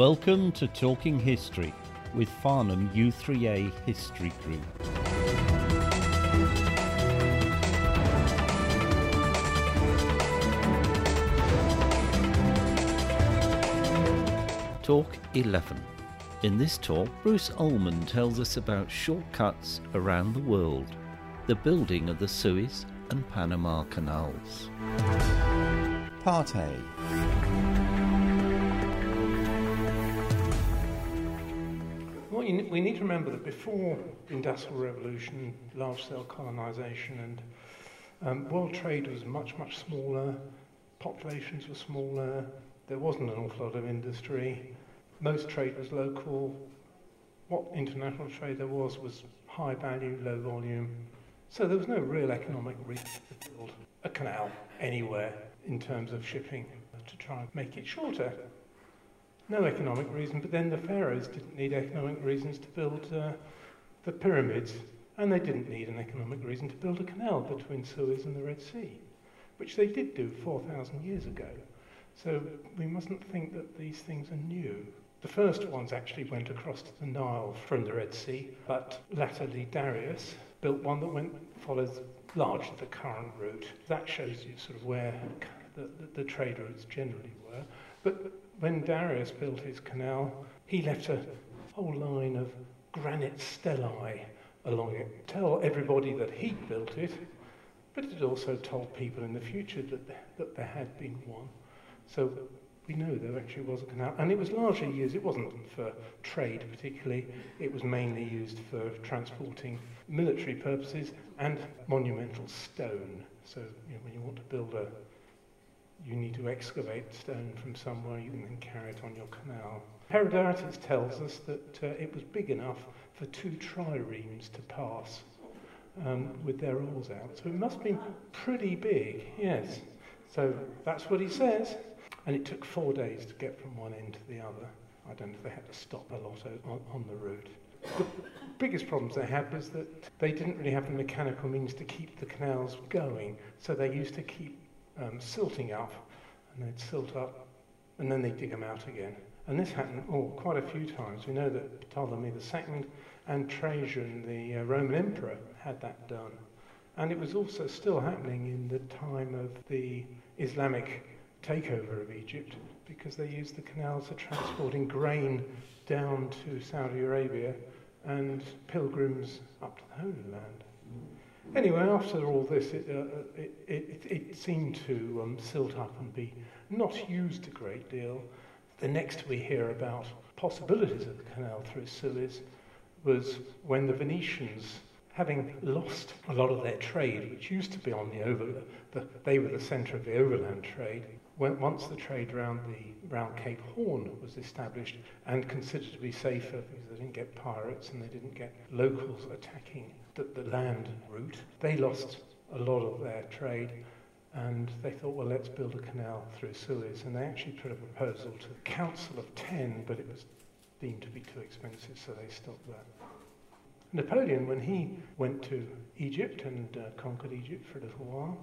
Welcome to Talking History with Farnham U3A History Group. Talk 11. In this talk, Bruce Ullman tells us about shortcuts around the world, the building of the Suez and Panama Canals. Part A. We need to remember that before Industrial Revolution, large-scale colonisation, and um, world trade was much, much smaller, populations were smaller, there wasn't an awful lot of industry, most trade was local. What international trade there was was high value, low volume. So there was no real economic reason to build a canal anywhere in terms of shipping to try and make it shorter. No economic reason, but then the pharaohs didn't need economic reasons to build uh, the pyramids, and they didn't need an economic reason to build a canal between Suez and the Red Sea, which they did do 4,000 years ago. So we mustn't think that these things are new. The first ones actually went across to the Nile from the Red Sea, but latterly Darius built one that went follows largely the current route. That shows you sort of where the, the, the trade routes generally were. But when Darius built his canal, he left a whole line of granite stelae along it. Tell everybody that he'd built it, but it also told people in the future that, that there had been one. So we know there actually was a canal, and it was largely used, it wasn't for trade particularly, it was mainly used for transporting military purposes and monumental stone. So you know, when you want to build a, you need to excavate stone from somewhere, you can then carry it on your canal. Herodotus tells us that uh, it was big enough for two triremes to pass um, with their oars out. So it must have been pretty big, yes. So that's what he says. And it took four days to get from one end to the other. I don't know if they had to stop a lot on, on the route. The biggest problems they had was that they didn't really have the mechanical means to keep the canals going. So they used to keep um, silting up, and they'd silt up, and then they'd dig them out again. And this happened oh, quite a few times. We know that Ptolemy II and Trajan, the uh, Roman emperor, had that done. And it was also still happening in the time of the Islamic takeover of Egypt because they used the canals for transporting grain down to Saudi Arabia and pilgrims up to the Holy Land. Anyway, after all this, it, uh, uh it, it, it seemed to um, silt up and be not used a great deal. The next we hear about possibilities of the canal through Suez was when the Venetians, having lost a lot of their trade, which used to be on the over, the, they were the centre of the overland trade, when, once the trade around the round Cape Horn was established and considered to be safer because they didn't get pirates and they didn't get locals attacking the, the land route, they lost a lot of their trade and they thought, well, let's build a canal through Suez. And they actually put a proposal to the Council of Ten, but it was deemed to be too expensive, so they stopped that. Napoleon, when he went to Egypt and uh, conquered Egypt for a little while,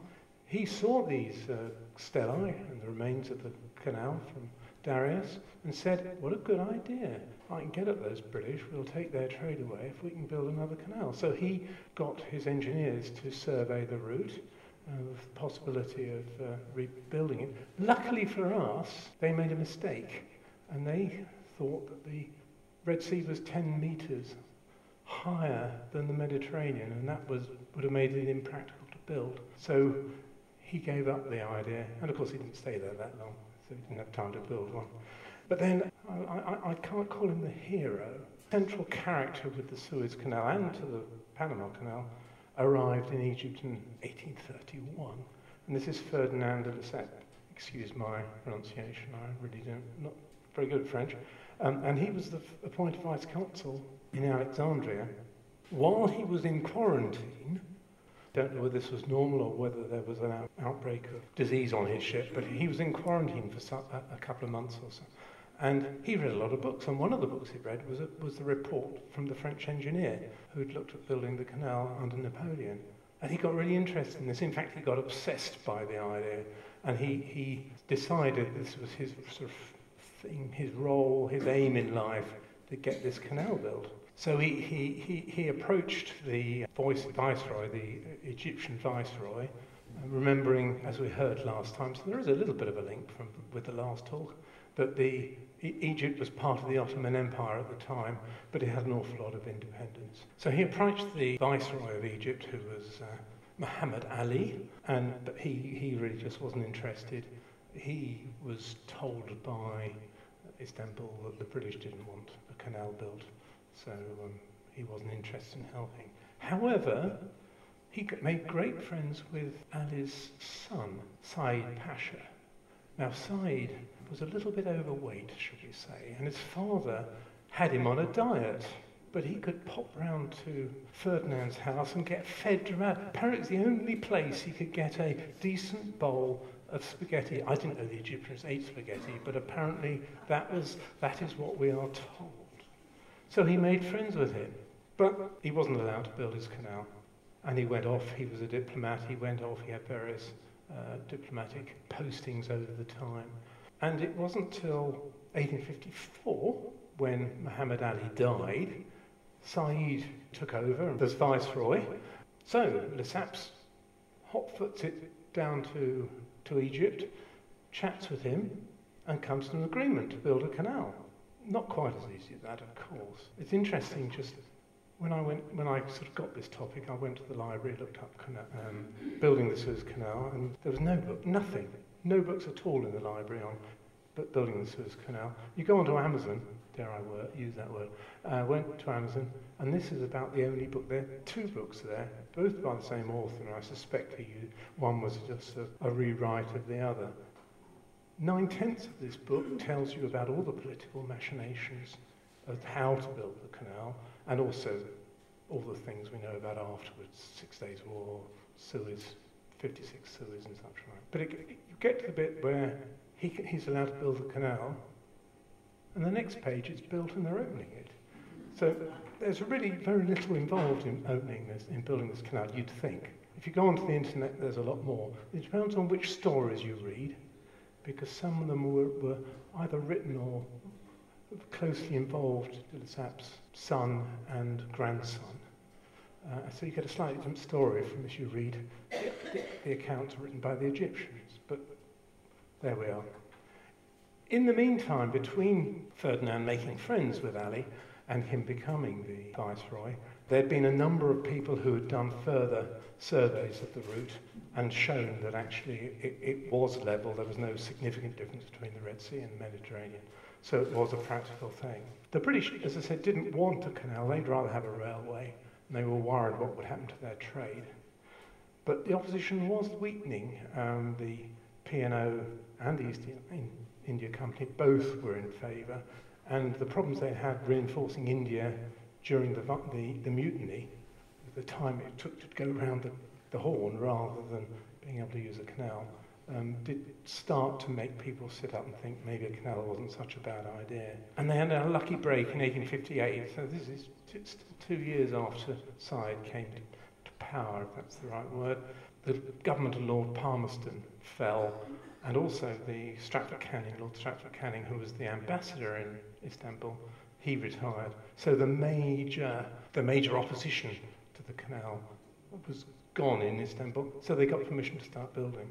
he saw these uh, stelae and the remains of the canal from Darius and said, What a good idea. I can get at those British, we'll take their trade away if we can build another canal. So he got his engineers to survey the route of the possibility of uh, rebuilding it. Luckily for us, they made a mistake and they thought that the Red Sea was 10 metres higher than the Mediterranean, and that was, would have made it impractical to build. So he gave up the idea, and of course he didn't stay there that long, so he didn't have time to build one. But then I, I, I can't call him the hero. Central character with the Suez Canal and to the Panama Canal arrived in Egypt in 1831, and this is Ferdinand de Lesseps. Excuse my pronunciation, I really don't, not very good at French. Um, and he was the appointed vice consul in Alexandria. While he was in quarantine, don't know whether this was normal or whether there was an out- outbreak of disease on his ship, but he was in quarantine for a, couple of months or so. And he read a lot of books, and one of the books he read was, a, was the report from the French engineer who'd looked at building the canal under Napoleon. And he got really interested in this. In fact, he got obsessed by the idea, and he, he decided this was his sort of thing, his role, his aim in life to get this canal built. So he, he, he, he approached the voice, viceroy, the Egyptian viceroy, remembering, as we heard last time, so there is a little bit of a link from, with the last talk, that the, Egypt was part of the Ottoman Empire at the time, but it had an awful lot of independence. So he approached the viceroy of Egypt, who was uh, Muhammad Ali, and but he, he really just wasn't interested. He was told by Istanbul that the British didn't want a canal built, so um, he wasn't interested in helping. However, he made great friends with Ali's son, Said Pasha. Now, Said was a little bit overweight, should we say, and his father had him on a diet. But he could pop round to Ferdinand's house and get fed dramatic. Apparently, it's the only place he could get a decent bowl of spaghetti. I didn't know the Egyptians ate spaghetti, but apparently that, was, that is what we are told. So he made friends with him, but he wasn't allowed to build his canal. And he went off, he was a diplomat, he went off, he had various uh, diplomatic postings over the time. And it wasn't till 1854, when Muhammad Ali died, Said took over as viceroy. So Lesseps hotfoots it down to to Egypt, chats with him, and comes to an agreement to build a canal. Not quite as easy as that, of course. It's interesting just when I went, when I sort of got this topic, I went to the library, looked up um, building the Suez Canal, and there was no book, nothing, no books at all in the library on building the Suez Canal. You go onto Amazon, dare I word, use that word, uh, went to Amazon, and this is about the only book there. Two books there, both by the same author, and I suspect you, one was just a, a rewrite of the other. Nine tenths of this book tells you about all the political machinations of how to build the canal, and also all the things we know about afterwards Six Days War, Suez, 56 Suez, and such like. But it, you get to the bit where he, he's allowed to build the canal, and the next page it's built and they're opening it. So there's really very little involved in opening this, in building this canal, you'd think. If you go onto the internet, there's a lot more. It depends on which stories you read, because some of them were, were either written or closely involved Lesseps' son and grandson. Uh, so you get a slightly different story from if you read the, the accounts written by the Egyptians. But there we are. In the meantime, between Ferdinand making friends with Ali and him becoming the viceroy, there'd been a number of people who had done further surveys of the route and shown that actually it, it was level, there was no significant difference between the Red Sea and the Mediterranean. So it was a practical thing. The British, as I said, didn't want a canal, they'd rather have a railway, and they were worried what would happen to their trade. But the opposition was weakening. Um, the P&O and the East India Company both were in favour, and the problems they had reinforcing India during the, the, the mutiny, the time it took to go around the, the Horn rather than being able to use a canal, um, did start to make people sit up and think maybe a canal wasn't such a bad idea. And they had a lucky break in 1858, so this is two years after Said came to, to power, if that's the right word. The government of Lord Palmerston fell and also the Stratford Canning, Lord Stratford Canning, who was the ambassador in Istanbul, he retired. So the major, the major opposition to the canal was gone in Istanbul, so they got permission to start building.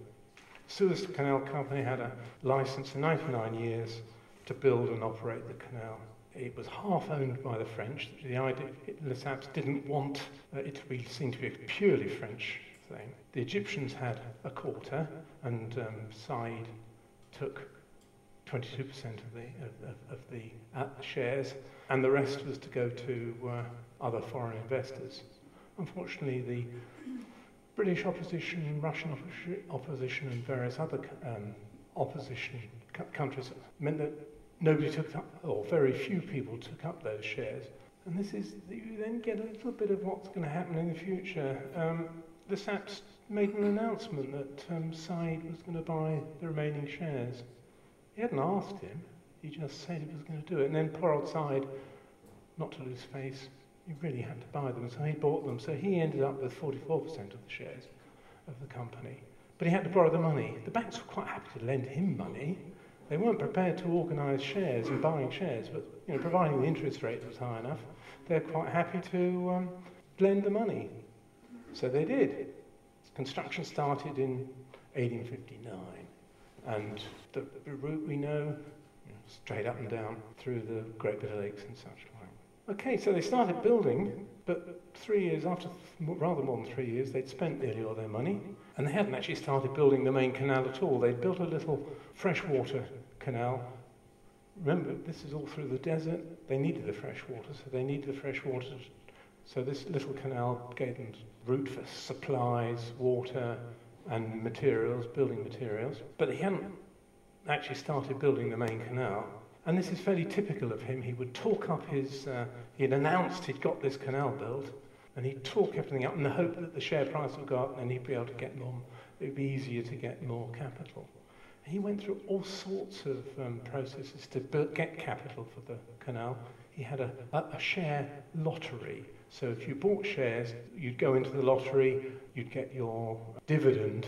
Suez Canal Company had a license for 99 years to build and operate the canal. It was half owned by the French. The idea, Lesseps didn't want uh, it to be seen to be a purely French thing. The Egyptians had a quarter, and um, Said took 22% of the, of, of the uh, shares, and the rest was to go to uh, other foreign investors. Unfortunately, the British opposition, Russian opposition, and various other um, opposition countries meant that nobody took up, or very few people took up those shares. And this is, you then get a little bit of what's going to happen in the future. Um, Lesseps made an announcement that um, Said was going to buy the remaining shares. He hadn't asked him, he just said he was going to do it. And then poor old Said, not to lose face, he really had to buy them, so he bought them. So he ended up with 44% of the shares of the company. But he had to borrow the money. The banks were quite happy to lend him money, They weren't prepared to organise shares and buying shares, but you know, providing the interest rate was high enough, they're quite happy to um, lend the money. So they did. Construction started in 1859, and the, the route we know, you know, straight up and down through the Great Bitter Lakes and such like. Okay, so they started building, but three years after, rather more than three years, they'd spent nearly all their money, and they hadn't actually started building the main canal at all. They'd built a little freshwater canal. Remember, this is all through the desert. They needed the fresh water, so they needed the fresh water. So this little canal gave them route for supplies, water, and materials, building materials. But he hadn't actually started building the main canal. And this is fairly typical of him. He would talk up his, uh, he had announced he'd got this canal built, and he'd talk everything up in the hope that the share price would go up and he'd be able to get more, it would be easier to get more capital. He went through all sorts of um, processes to get capital for the canal. He had a, a, a share lottery. So if you bought shares, you'd go into the lottery, you'd get your dividend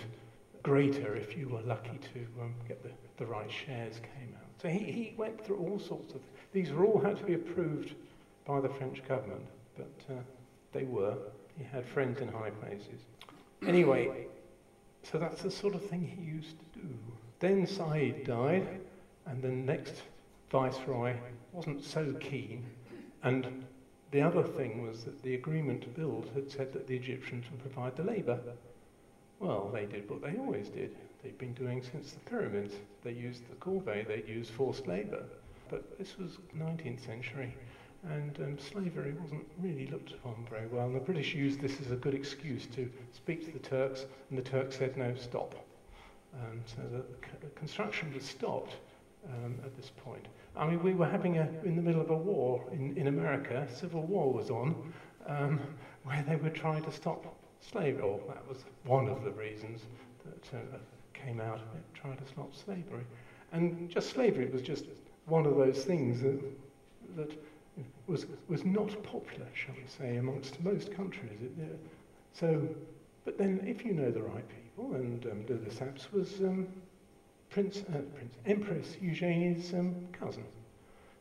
greater if you were lucky to um, get the, the right shares came out. So he, he went through all sorts of these were all had to be approved by the French government, but uh, they were. He had friends in high places. Anyway, so that's the sort of thing he used to do. Then Said died, and the next viceroy wasn't so keen. And the other thing was that the agreement to build had said that the Egyptians would provide the labour. Well, they did what they always did. They'd been doing since the pyramids. They used the corvée, they'd used forced labour. But this was 19th century, and um, slavery wasn't really looked upon very well. And the British used this as a good excuse to speak to the Turks, and the Turks said, no, stop. Um, so the construction was stopped um, at this point. I mean, we were having a, in the middle of a war in, in America, civil war was on, um, where they were trying to stop slavery, that was one of the reasons that uh, came out of it, trying to stop slavery. And just slavery was just one of those things that, that was, was not popular, shall we say, amongst most countries. It, uh, so, but then if you know the right people, and um, de Lesseps was um, Prince, uh, Prince, Empress Eugenie's um, cousin.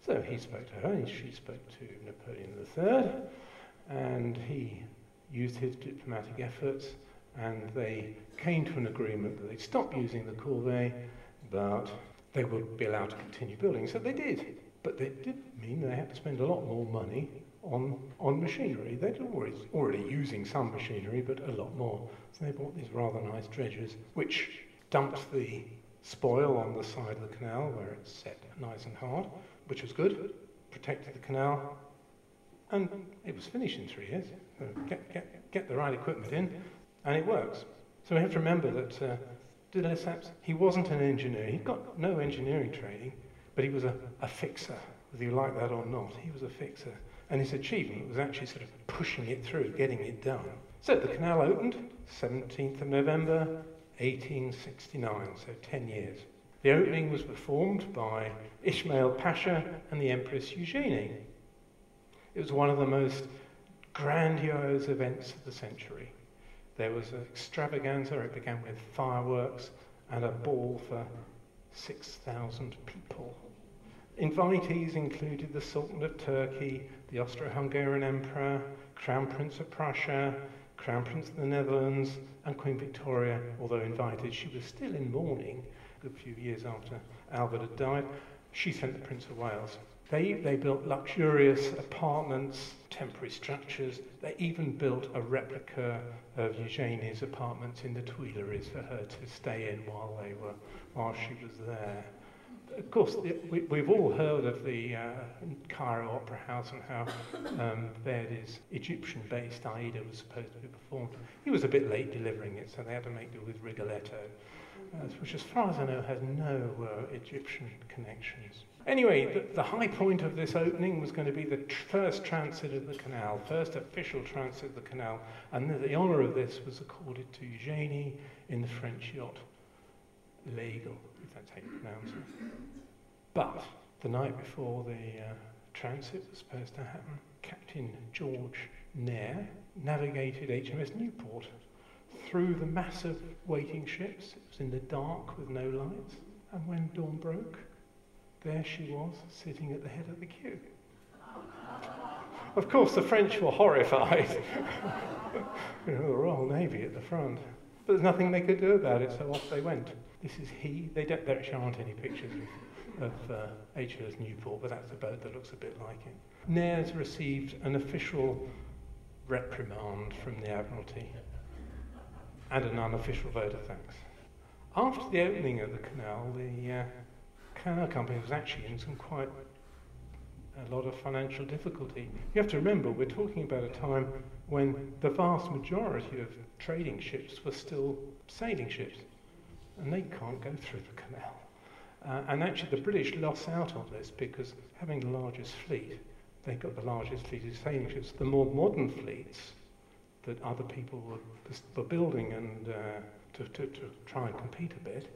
So he spoke to her, and she spoke to Napoleon III, and he used his diplomatic efforts, and they came to an agreement that they'd stop using the corvée, but they would be allowed to continue building. So they did, but that did mean they had to spend a lot more money on, on machinery. They'd always already using some machinery, but a lot more. So they bought these rather nice dredgers, which dumped the spoil on the side of the canal where it's set nice and hard, which was good, protected the canal, and it was finished in three years. So get, get, get the right equipment in, and it works. So we have to remember that uh, he wasn't an engineer. He'd got no engineering training, but he was a, a fixer, whether you like that or not. He was a fixer. And his achievement was actually sort of pushing it through, getting it done. So the canal opened 17th of November 1869, so 10 years. The opening was performed by Ismail Pasha and the Empress Eugenie. It was one of the most grandiose events of the century. There was an extravaganza, it began with fireworks and a ball for 6,000 people. Invitees included the Sultan of Turkey, the Austro-Hungarian Emperor, Crown Prince of Prussia, Crown Prince of the Netherlands and Queen Victoria, although invited, she was still in mourning a good few years after Albert had died. She sent the Prince of Wales. They, they built luxurious apartments, temporary structures. They even built a replica of Eugenie's apartments in the Tuileries for her to stay in while, they were, while she was there. Of course, we, we've all heard of the uh, Cairo Opera House and how um, Verdi's Egyptian-based Aida was supposed to be performed. He was a bit late delivering it, so they had to make do with Rigoletto, uh, which, as far as I know, has no uh, Egyptian connections. Anyway, the, the, high point of this opening was going to be the tr- first transit of the canal, first official transit of the canal, and the, the honour of this was accorded to Eugenie in the French yacht L'Aigle, if that's how you pronounce it. But the night before the uh, transit was supposed to happen, Captain George Nares navigated HMS Newport through the mass of waiting ships. It was in the dark with no lights. And when dawn broke, there she was, sitting at the head of the queue. Of course, the French were horrified. you know, the Royal Navy at the front. But there's nothing they could do about it, so off they went. This is he. They don't, there actually aren't any pictures of, of uh, HMS Newport, but that's a boat that looks a bit like it. Nares received an official reprimand from the Admiralty and an unofficial vote of thanks. After the opening of the canal, the uh, canal company was actually in some quite a lot of financial difficulty. You have to remember, we're talking about a time when the vast majority of trading ships were still sailing ships, and they can't go through the canal. Uh, and actually, the British lost out on this because having the largest fleet, they got the largest fleet of sailing ships. The more modern fleets that other people were, were building and uh, to, to, to, try and compete a bit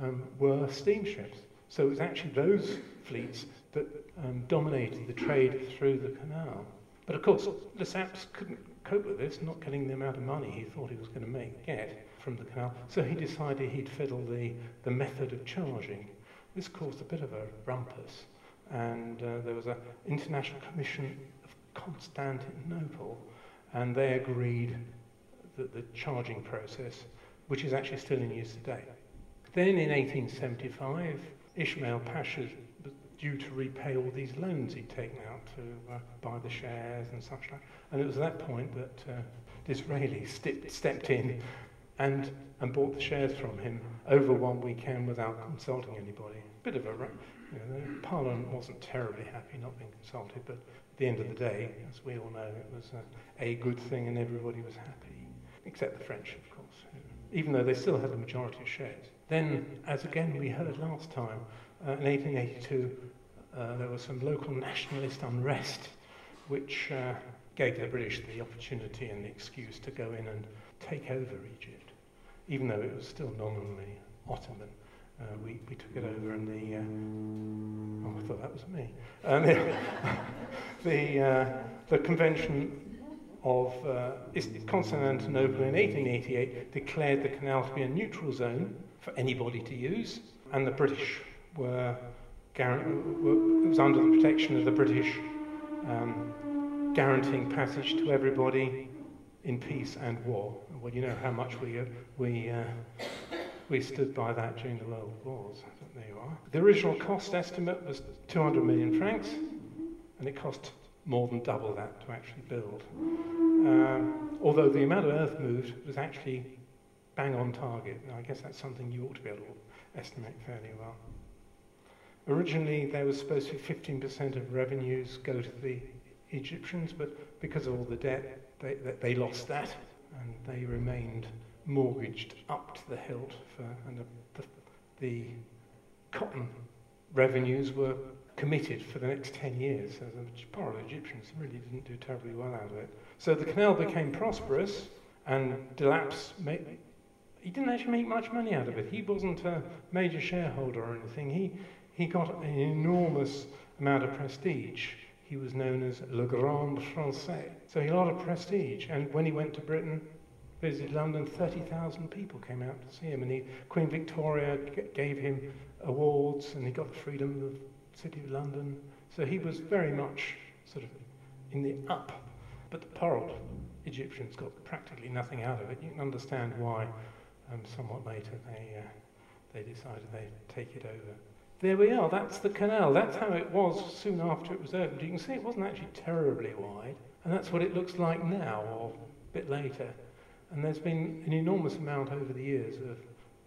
um, were steamships. So it was actually those fleets that um, dominated the trade through the canal. But of course, Lesseps couldn't cope with this, not getting the amount of money he thought he was going to make, get from the canal. So he decided he'd fiddle the, the method of charging. This caused a bit of a rumpus, and uh, there was an international commission of Constantinople, and they agreed that the charging process, which is actually still in use today. Then in 1875, Ismail Pasha was due to repay all these loans he'd taken out to uh, buy the shares and such like. And it was at that point that uh, Disraeli st- stepped in and, and bought the shares from him over one weekend without consulting anybody. Bit of a, you know, Parliament wasn't terribly happy not being consulted, but at the end of the day, as we all know, it was a, a good thing and everybody was happy, except the French, of course, even though they still had the majority of shares. Then, as again we heard last time, uh, in 1882, uh, there was some local nationalist unrest, which uh, gave the British the opportunity and the excuse to go in and take over Egypt, even though it was still nominally Ottoman. Uh, we, we took it over and the uh, oh I thought that was me um, the uh, the convention of uh, Constantinople in 1888 declared the canal to be a neutral zone for anybody to use, and the British were, were it was under the protection of the British um, guaranteeing passage to everybody in peace and war. Well, you know how much we, uh, we, uh, we stood by that during the World Wars. There you are. The original cost estimate was 200 million francs, and it cost more than double that to actually build. Um, although the amount of earth moved was actually bang on target. Now, I guess that's something you ought to be able to estimate fairly well. Originally, there was supposed to be 15% of revenues go to the Egyptians, but because of all the debt, they, they lost that, and they remained mortgaged up to the hilt, for, and the, the, the cotton revenues were committed for the next 10 years. So the poor Egyptians really didn't do terribly well out of it. So the canal became prosperous, and De Lappes made, he didn't actually make much money out of it. He wasn't a major shareholder or anything. He, he got an enormous amount of prestige. He was known as Le Grand Français. So he had a lot of prestige. And when he went to Britain, visited London, 30,000 people came out to see him. And he, Queen Victoria g- gave him awards, and he got the freedom of the City of London. So he was very much sort of in the up. But the poor Egyptians got practically nothing out of it. You can understand why um, somewhat later they, uh, they decided they'd take it over. There we are, that's the canal. That's how it was soon after it was opened. You can see it wasn't actually terribly wide, and that's what it looks like now, or a bit later. And there's been an enormous amount over the years of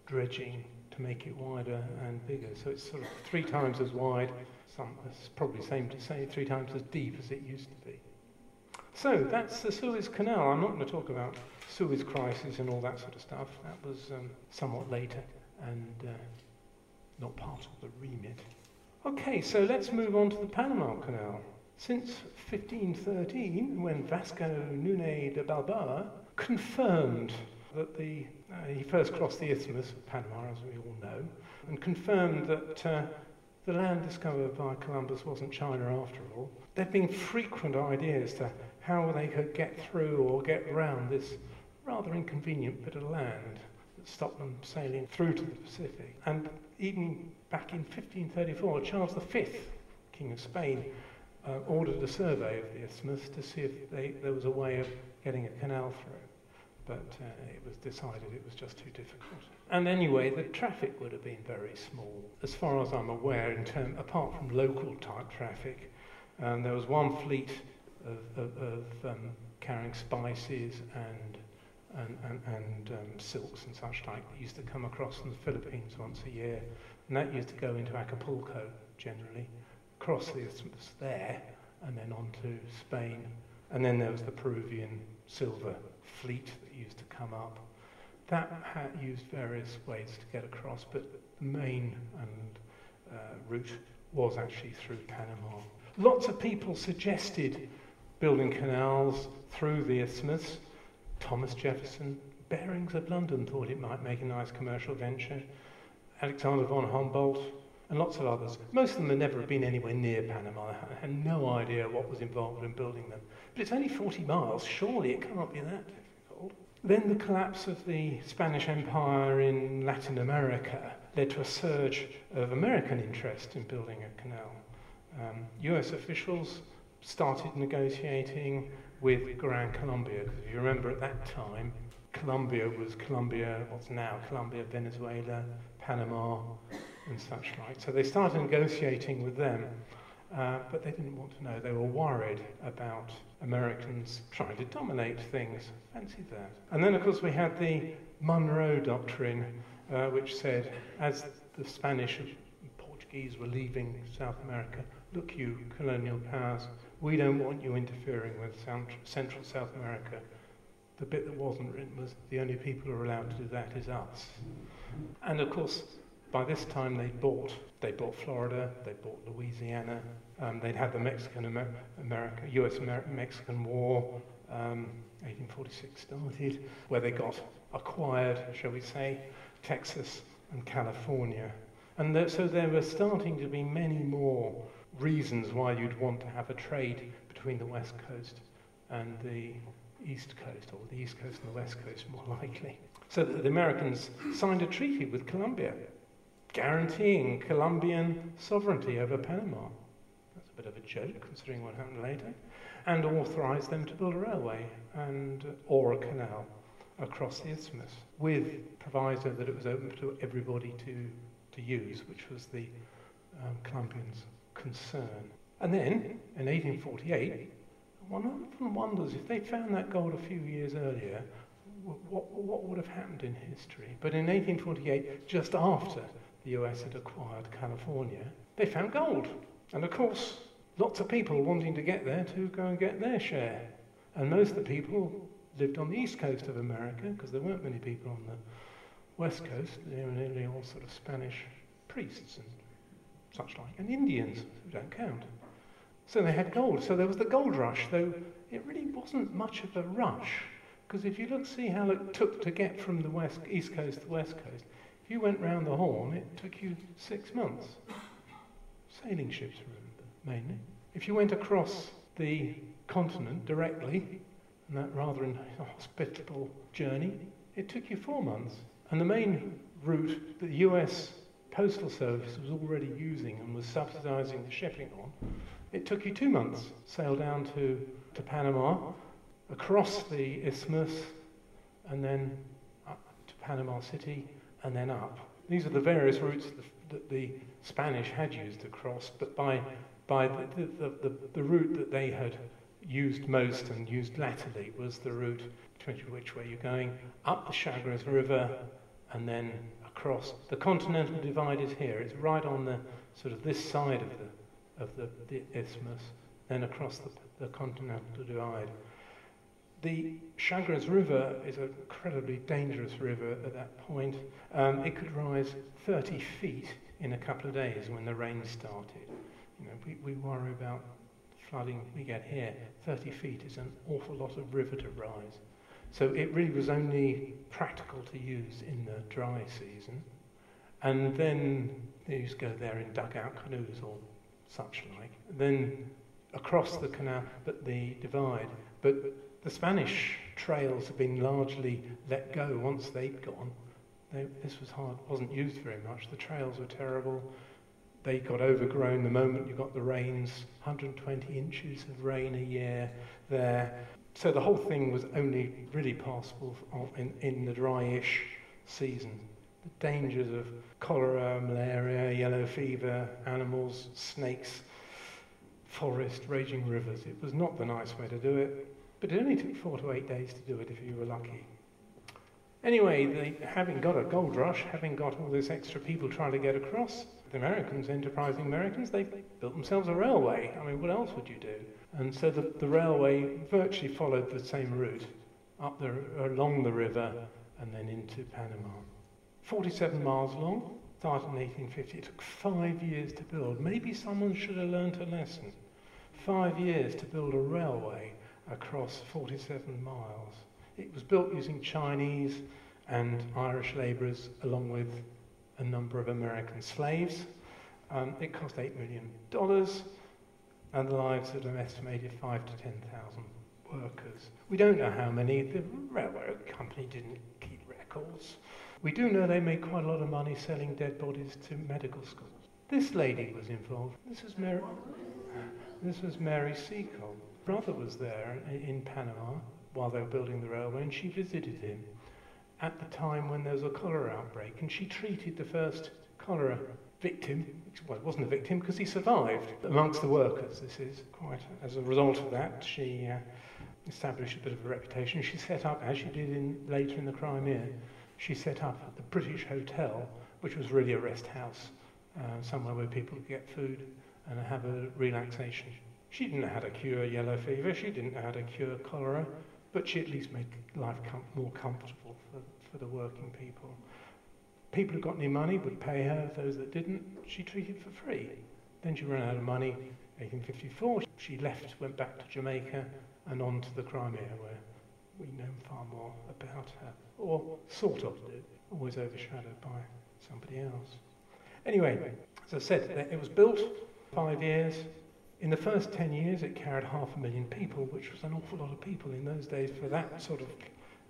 dredging to make it wider and bigger. So it's sort of three times as wide, some, it's probably same to say, three times as deep as it used to be. So that's the Suez Canal. I'm not going to talk about Suez crisis and all that sort of stuff. That was um, somewhat later and uh, not part of the remit. Okay, so let's move on to the Panama Canal. Since 1513, when Vasco Núñez de Balboa confirmed that the, uh, he first crossed the Isthmus of Panama, as we all know, and confirmed that uh, the land discovered by Columbus wasn't China after all, there have been frequent ideas to how they could get through or get round this rather inconvenient bit of land that stopped them sailing through to the Pacific. And even back in 1534, Charles V, King of Spain, uh, ordered a survey of the isthmus to see if they, there was a way of getting a canal through. But uh, it was decided it was just too difficult. And anyway, the traffic would have been very small. As far as I'm aware, in term, apart from local type traffic, um, there was one fleet of, of, of um, carrying spices and and, and, and um, silks and such like that used to come across from the Philippines once a year. And that used to go into Acapulco generally, across the isthmus there, and then on to Spain. And then there was the Peruvian silver fleet that used to come up. That had used various ways to get across, but the main and uh, route was actually through Panama. Lots of people suggested building canals through the isthmus. Thomas Jefferson, Barings of London thought it might make a nice commercial venture. Alexander von Humboldt, and lots of others. Most of them had never been anywhere near Panama, had no idea what was involved in building them. But it's only 40 miles, surely it can't be that difficult. Then the collapse of the Spanish Empire in Latin America led to a surge of American interest in building a canal. Um, US officials started negotiating with Gran Colombia, because if you remember at that time, Colombia was Colombia, what's now Colombia, Venezuela, Panama, and such like. So they started negotiating with them, uh, but they didn't want to know. They were worried about Americans trying to dominate things. Fancy that. And then, of course, we had the Monroe Doctrine, uh, which said, as the Spanish and Portuguese were leaving South America, look, you colonial powers, we don't want you interfering with Central South America. The bit that wasn't written was the only people who are allowed to do that is us. And of course, by this time they bought they bought Florida, they bought Louisiana, um, they'd had the Mexican Amer- America, U.S. Amer- Mexican War, um, 1846 started, where they got acquired, shall we say, Texas and California. And th- so there were starting to be many more reasons why you'd want to have a trade between the West Coast and the East Coast, or the East Coast and the West Coast more likely. So the Americans signed a treaty with Colombia, guaranteeing Colombian sovereignty over Panama. That's a bit of a joke considering what happened later. And authorized them to build a railway and, or a canal across the isthmus, with proviso that it was open to everybody to, to use, which was the um, Colombians' concern. And then, in 1848, one often wonders if they found that gold a few years earlier, what, what would have happened in history? But in 1848, just after the US had acquired California, they found gold. And of course, lots of people wanting to get there to go and get their share. And most of the people lived on the east coast of America because there weren't many people on the west coast. They were nearly all sort of Spanish priests and such like, and Indians who don't count. So they had gold. So there was the gold rush, though it really wasn't much of a rush. Because if you look, see how it took to get from the west, east coast to the west coast, if you went round the Horn, it took you six months. Sailing ships, remember, mainly. If you went across the continent directly, and that rather inhospitable journey, it took you four months. And the main route that the US Postal Service was already using and was subsidizing the shipping on, it took you two months. Sail down to, to Panama, across the isthmus, and then up to Panama City, and then up. These are the various routes that the Spanish had used to cross, but by, by the, the, the, the route that they had used most and used latterly was the route, which way you're going, up the Chagres River, and then across. The continental divide is here. It's right on the sort of this side of the, of the, the isthmus, then across the, the continental divide. The Chagres River is an incredibly dangerous river at that point. Um, it could rise 30 feet in a couple of days when the rain started. You know, we, we worry about flooding we get here. 30 feet is an awful lot of river to rise. So it really was only practical to use in the dry season. And then they used to go there in dugout canoes or such like. Then across the canal, but the divide. But the Spanish trails have been largely let go once they'd gone. They, this was hard, wasn't used very much. The trails were terrible. They got overgrown the moment you got the rains, 120 inches of rain a year there. So the whole thing was only really passable in, in the dryish season. The dangers of cholera, malaria, yellow fever, animals, snakes, forest, raging rivers. It was not the nice way to do it, but it only took four to eight days to do it if you were lucky. Anyway, having got a gold rush, having got all this extra people trying to get across, the Americans, enterprising Americans, they built themselves a railway. I mean, what else would you do? And so the, the railway virtually followed the same route up the, along the river and then into Panama. 47 miles long, started in 1850. It took five years to build. Maybe someone should have learnt a lesson. Five years to build a railway across 47 miles. It was built using Chinese and Irish labourers along with a number of American slaves. Um, it cost $8 million and the lives of an estimated five to 10,000 workers. We don't know how many. The railway company didn't keep records. We do know they made quite a lot of money selling dead bodies to medical schools. This lady was involved. This was Mary, this was Mary Seacole. Brother was there in Panama while they were building the railway, and she visited him at the time when there was a cholera outbreak, and she treated the first cholera victim. Well, it wasn't a victim because he survived amongst the workers. This is quite as a result of that, she uh, established a bit of a reputation. She set up, as she did in, later in the Crimea, she set up the British Hotel, which was really a rest house, uh, somewhere where people could get food and have a relaxation. She didn't know how to cure yellow fever, she didn't know how to cure cholera, but she at least made life com- more comfortable for, for the working people. People who got any money would pay her, those that didn't, she treated for free. Then she ran out of money. 1854, she left, went back to Jamaica and on to the Crimea, where we know far more about her, or sort of do, always overshadowed by somebody else. Anyway, as I said, it was built five years. In the first 10 years, it carried half a million people, which was an awful lot of people in those days for that sort of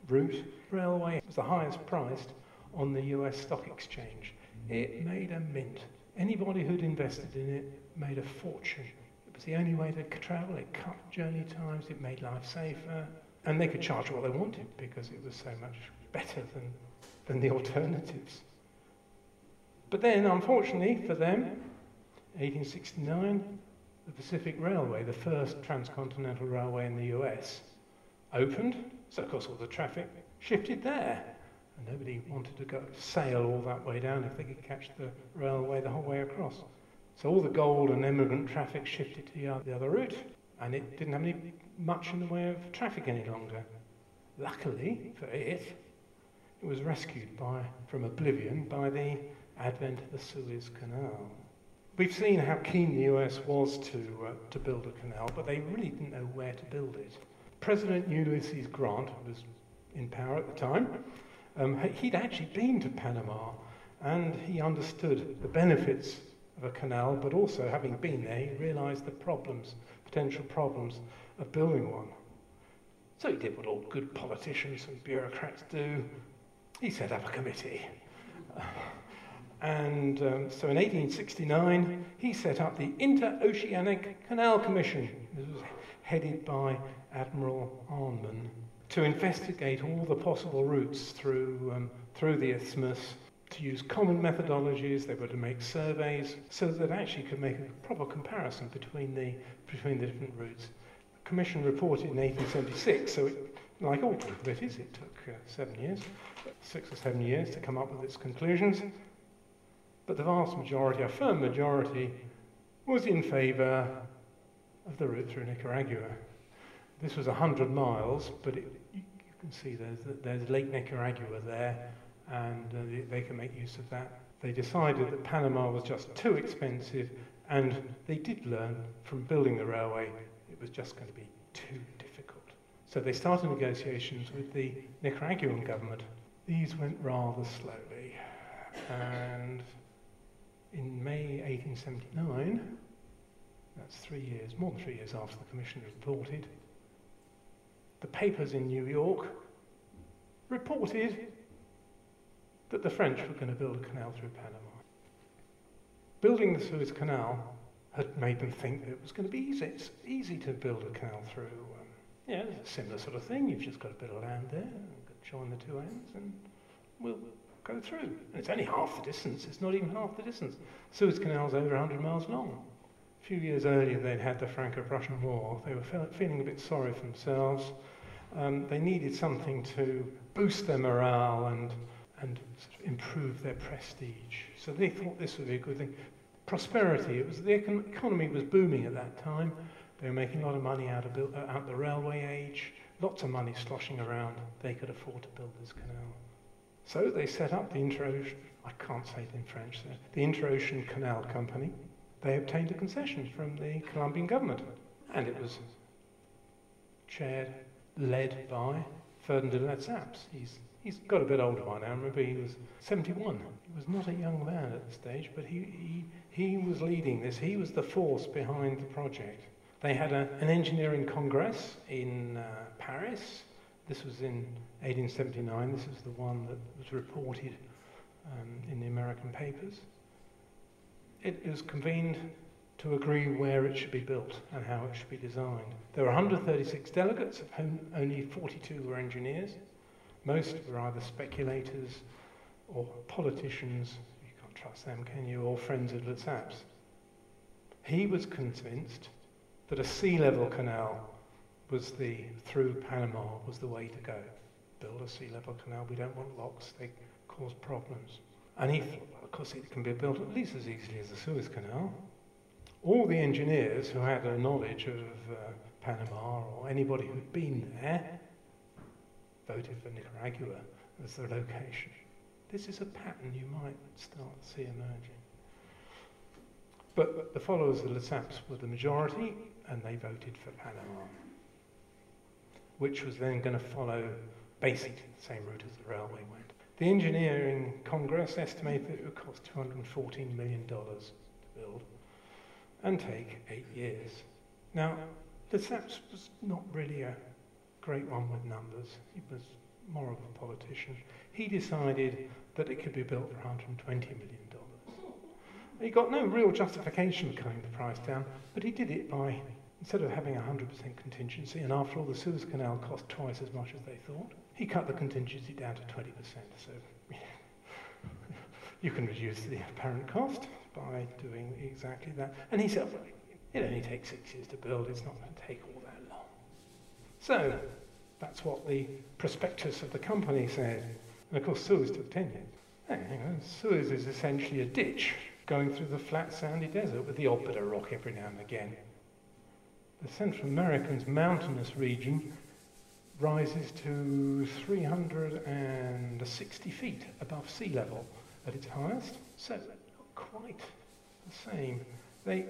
route. Railway was the highest priced on the US stock exchange. It made a mint. Anybody who'd invested in it made a fortune. It was the only way to travel. It cut journey times. It made life safer. And they could charge what they wanted because it was so much better than, than the alternatives. But then, unfortunately for them, 1869, the Pacific Railway, the first transcontinental railway in the US, opened. So, of course, all the traffic shifted there. And nobody wanted to go sail all that way down if they could catch the railway the whole way across. So all the gold and immigrant traffic shifted to the other route, and it didn't have any much in the way of traffic any longer. Luckily for it, it was rescued by, from oblivion by the advent of the Suez Canal. We've seen how keen the US was to, uh, to build a canal, but they really didn't know where to build it. President Ulysses Grant was in power at the time, um, he'd actually been to Panama and he understood the benefits of a canal, but also, having been there, he realized the problems, potential problems of building one. So he did what all good politicians and bureaucrats do he set up a committee. and um, so in 1869, he set up the Interoceanic Canal Commission. This was headed by Admiral Ammen to investigate all the possible routes through, um, through the isthmus, to use common methodologies, they were to make surveys so that actually could make a proper comparison between the, between the different routes. The Commission reported in 1876, so it, like all committees, it took uh, seven years, six or seven years to come up with its conclusions. But the vast majority, a firm majority, was in favour of the route through Nicaragua. This was 100 miles, but it, you can see there's, there's Lake Nicaragua there, and uh, they, they can make use of that. They decided that Panama was just too expensive, and they did learn from building the railway it was just going to be too difficult. So they started negotiations with the Nicaraguan government. These went rather slowly, and in May 1879, that's three years, more than three years after the commission reported, the papers in New York reported that the French were going to build a canal through Panama. Building the Suez Canal had made them think that it was going to be easy. It's easy to build a canal through. Um, yeah, it's a similar sort of thing. You've just got a bit of land there, join the two ends, and we'll go through. And it's only half the distance. It's not even half the distance. Suez Canal's over 100 miles long. A few years earlier, they'd had the Franco-Prussian War. They were fe- feeling a bit sorry for themselves. Um, they needed something to boost their morale and and sort of improve their prestige. So they thought this would be a good thing. Prosperity. It was the econ- economy was booming at that time. They were making a lot of money out of out the railway age. Lots of money sloshing around. They could afford to build this canal. So they set up the Inter-Ocean, I can't say it in French, the Inter-Ocean Canal Company. They obtained a concession from the Colombian government. And it was chaired, led by Ferdinand de. He's, he's got a bit older by now. Remember, he was 71. He was not a young man at the stage, but he, he, he was leading this. He was the force behind the project. They had a, an engineering congress in uh, Paris. This was in 1879. This is the one that was reported um, in the American papers. It, was convened to agree where it should be built and how it should be designed. There were 136 delegates, of whom only 42 were engineers. Most were either speculators or politicians, you can't trust them, can you, or friends of Lesseps. He was convinced that a sea level canal was the, through Panama, was the way to go. Build a sea level canal, we don't want locks, they cause problems. And well, of course, it can be built at least as easily as the Suez Canal. All the engineers who had a knowledge of uh, Panama or anybody who'd been there voted for Nicaragua as the location. This is a pattern you might start to see emerging. But the followers of Lesseps were the majority, and they voted for Panama, which was then going to follow basically the same route as the railway went. The Engineering Congress estimated that it would cost $214 million to build and take eight years. Now, Lesseps was not really a great one with numbers. He was more of a politician. He decided that it could be built for $120 million. He got no real justification for cutting the price down, but he did it by, instead of having 100% contingency, and after all, the Suez Canal cost twice as much as they thought, he cut the contingency down to 20%. So you can reduce the apparent cost by doing exactly that. And he said, well, it only takes six years to build, it's not going to take all that long. So that's what the prospectus of the company said. And of course, Suez took 10 years. Suez is essentially a ditch going through the flat, sandy desert with the odd bit of rock every now and again. The Central American's mountainous region rises to 360 feet above sea level at its highest, so not quite the same. They,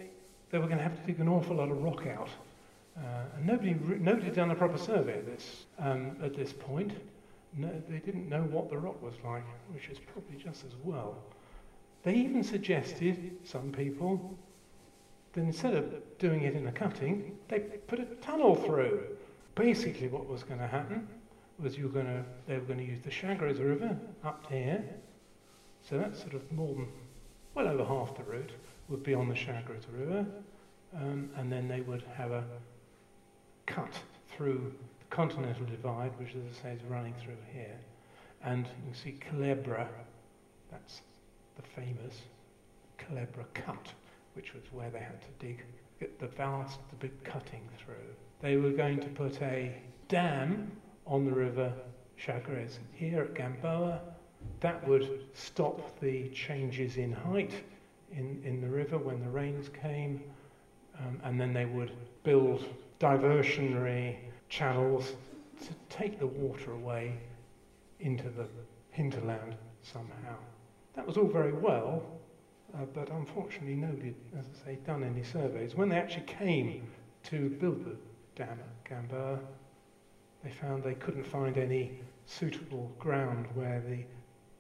they were going to have to dig an awful lot of rock out. Uh, and nobody, nobody had done a proper survey this um, at this point. No, they didn't know what the rock was like, which is probably just as well. They even suggested, some people, that instead of doing it in a cutting, they put a tunnel through. Basically, what was going to happen was you were going to, they were going to use the Chagres River up here. So that's sort of more than, well over half the route would be on the Chagres River. Um, and then they would have a cut through the continental divide, which, as I say, is running through here. And you can see Culebra, that's the famous Culebra cut, which was where they had to dig the vast, the big cutting through. They were going to put a dam on the river Chagres here at Gamboa. That would stop the changes in height in, in the river when the rains came. Um, and then they would build diversionary channels to take the water away into the hinterland somehow. That was all very well, uh, but unfortunately nobody, as I say, done any surveys. When they actually came to build the dam at Gamboa, they found they couldn't find any suitable ground where the,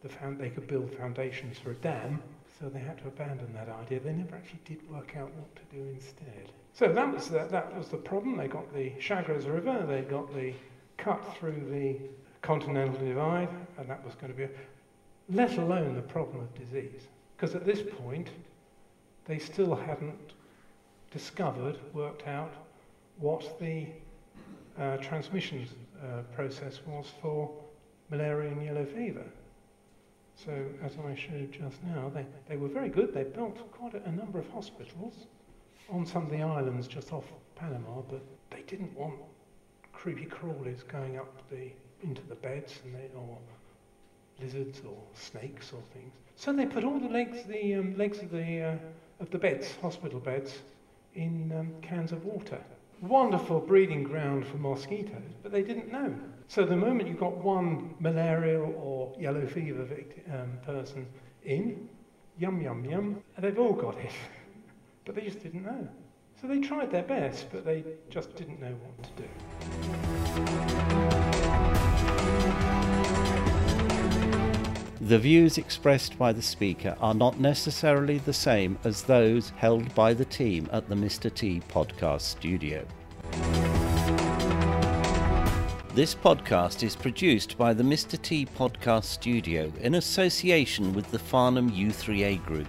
the found, they could build foundations for a dam, so they had to abandon that idea. They never actually did work out what to do instead. So that was the, that was the problem. They got the Chagres River, they got the cut through the continental divide, and that was going to be a let alone the problem of disease. Because at this point, they still hadn't discovered, worked out what the uh, transmission uh, process was for malaria and yellow fever. So, as I showed just now, they, they were very good. They built quite a, a number of hospitals on some of the islands just off Panama, but they didn't want creepy crawlies going up the, into the beds and they, or lizards or snakes or things. So they put all the legs, the um, legs of the uh, of the beds, hospital beds, in um, cans of water. Wonderful breeding ground for mosquitoes, but they didn't know. So the moment you got one malarial or yellow fever victim, um, person in, yum yum yum, they've all got it, but they just didn't know. So they tried their best, but they just didn't know what to do. The views expressed by the speaker are not necessarily the same as those held by the team at the Mr. T podcast studio. This podcast is produced by the Mr. T podcast studio in association with the Farnham U3A Group.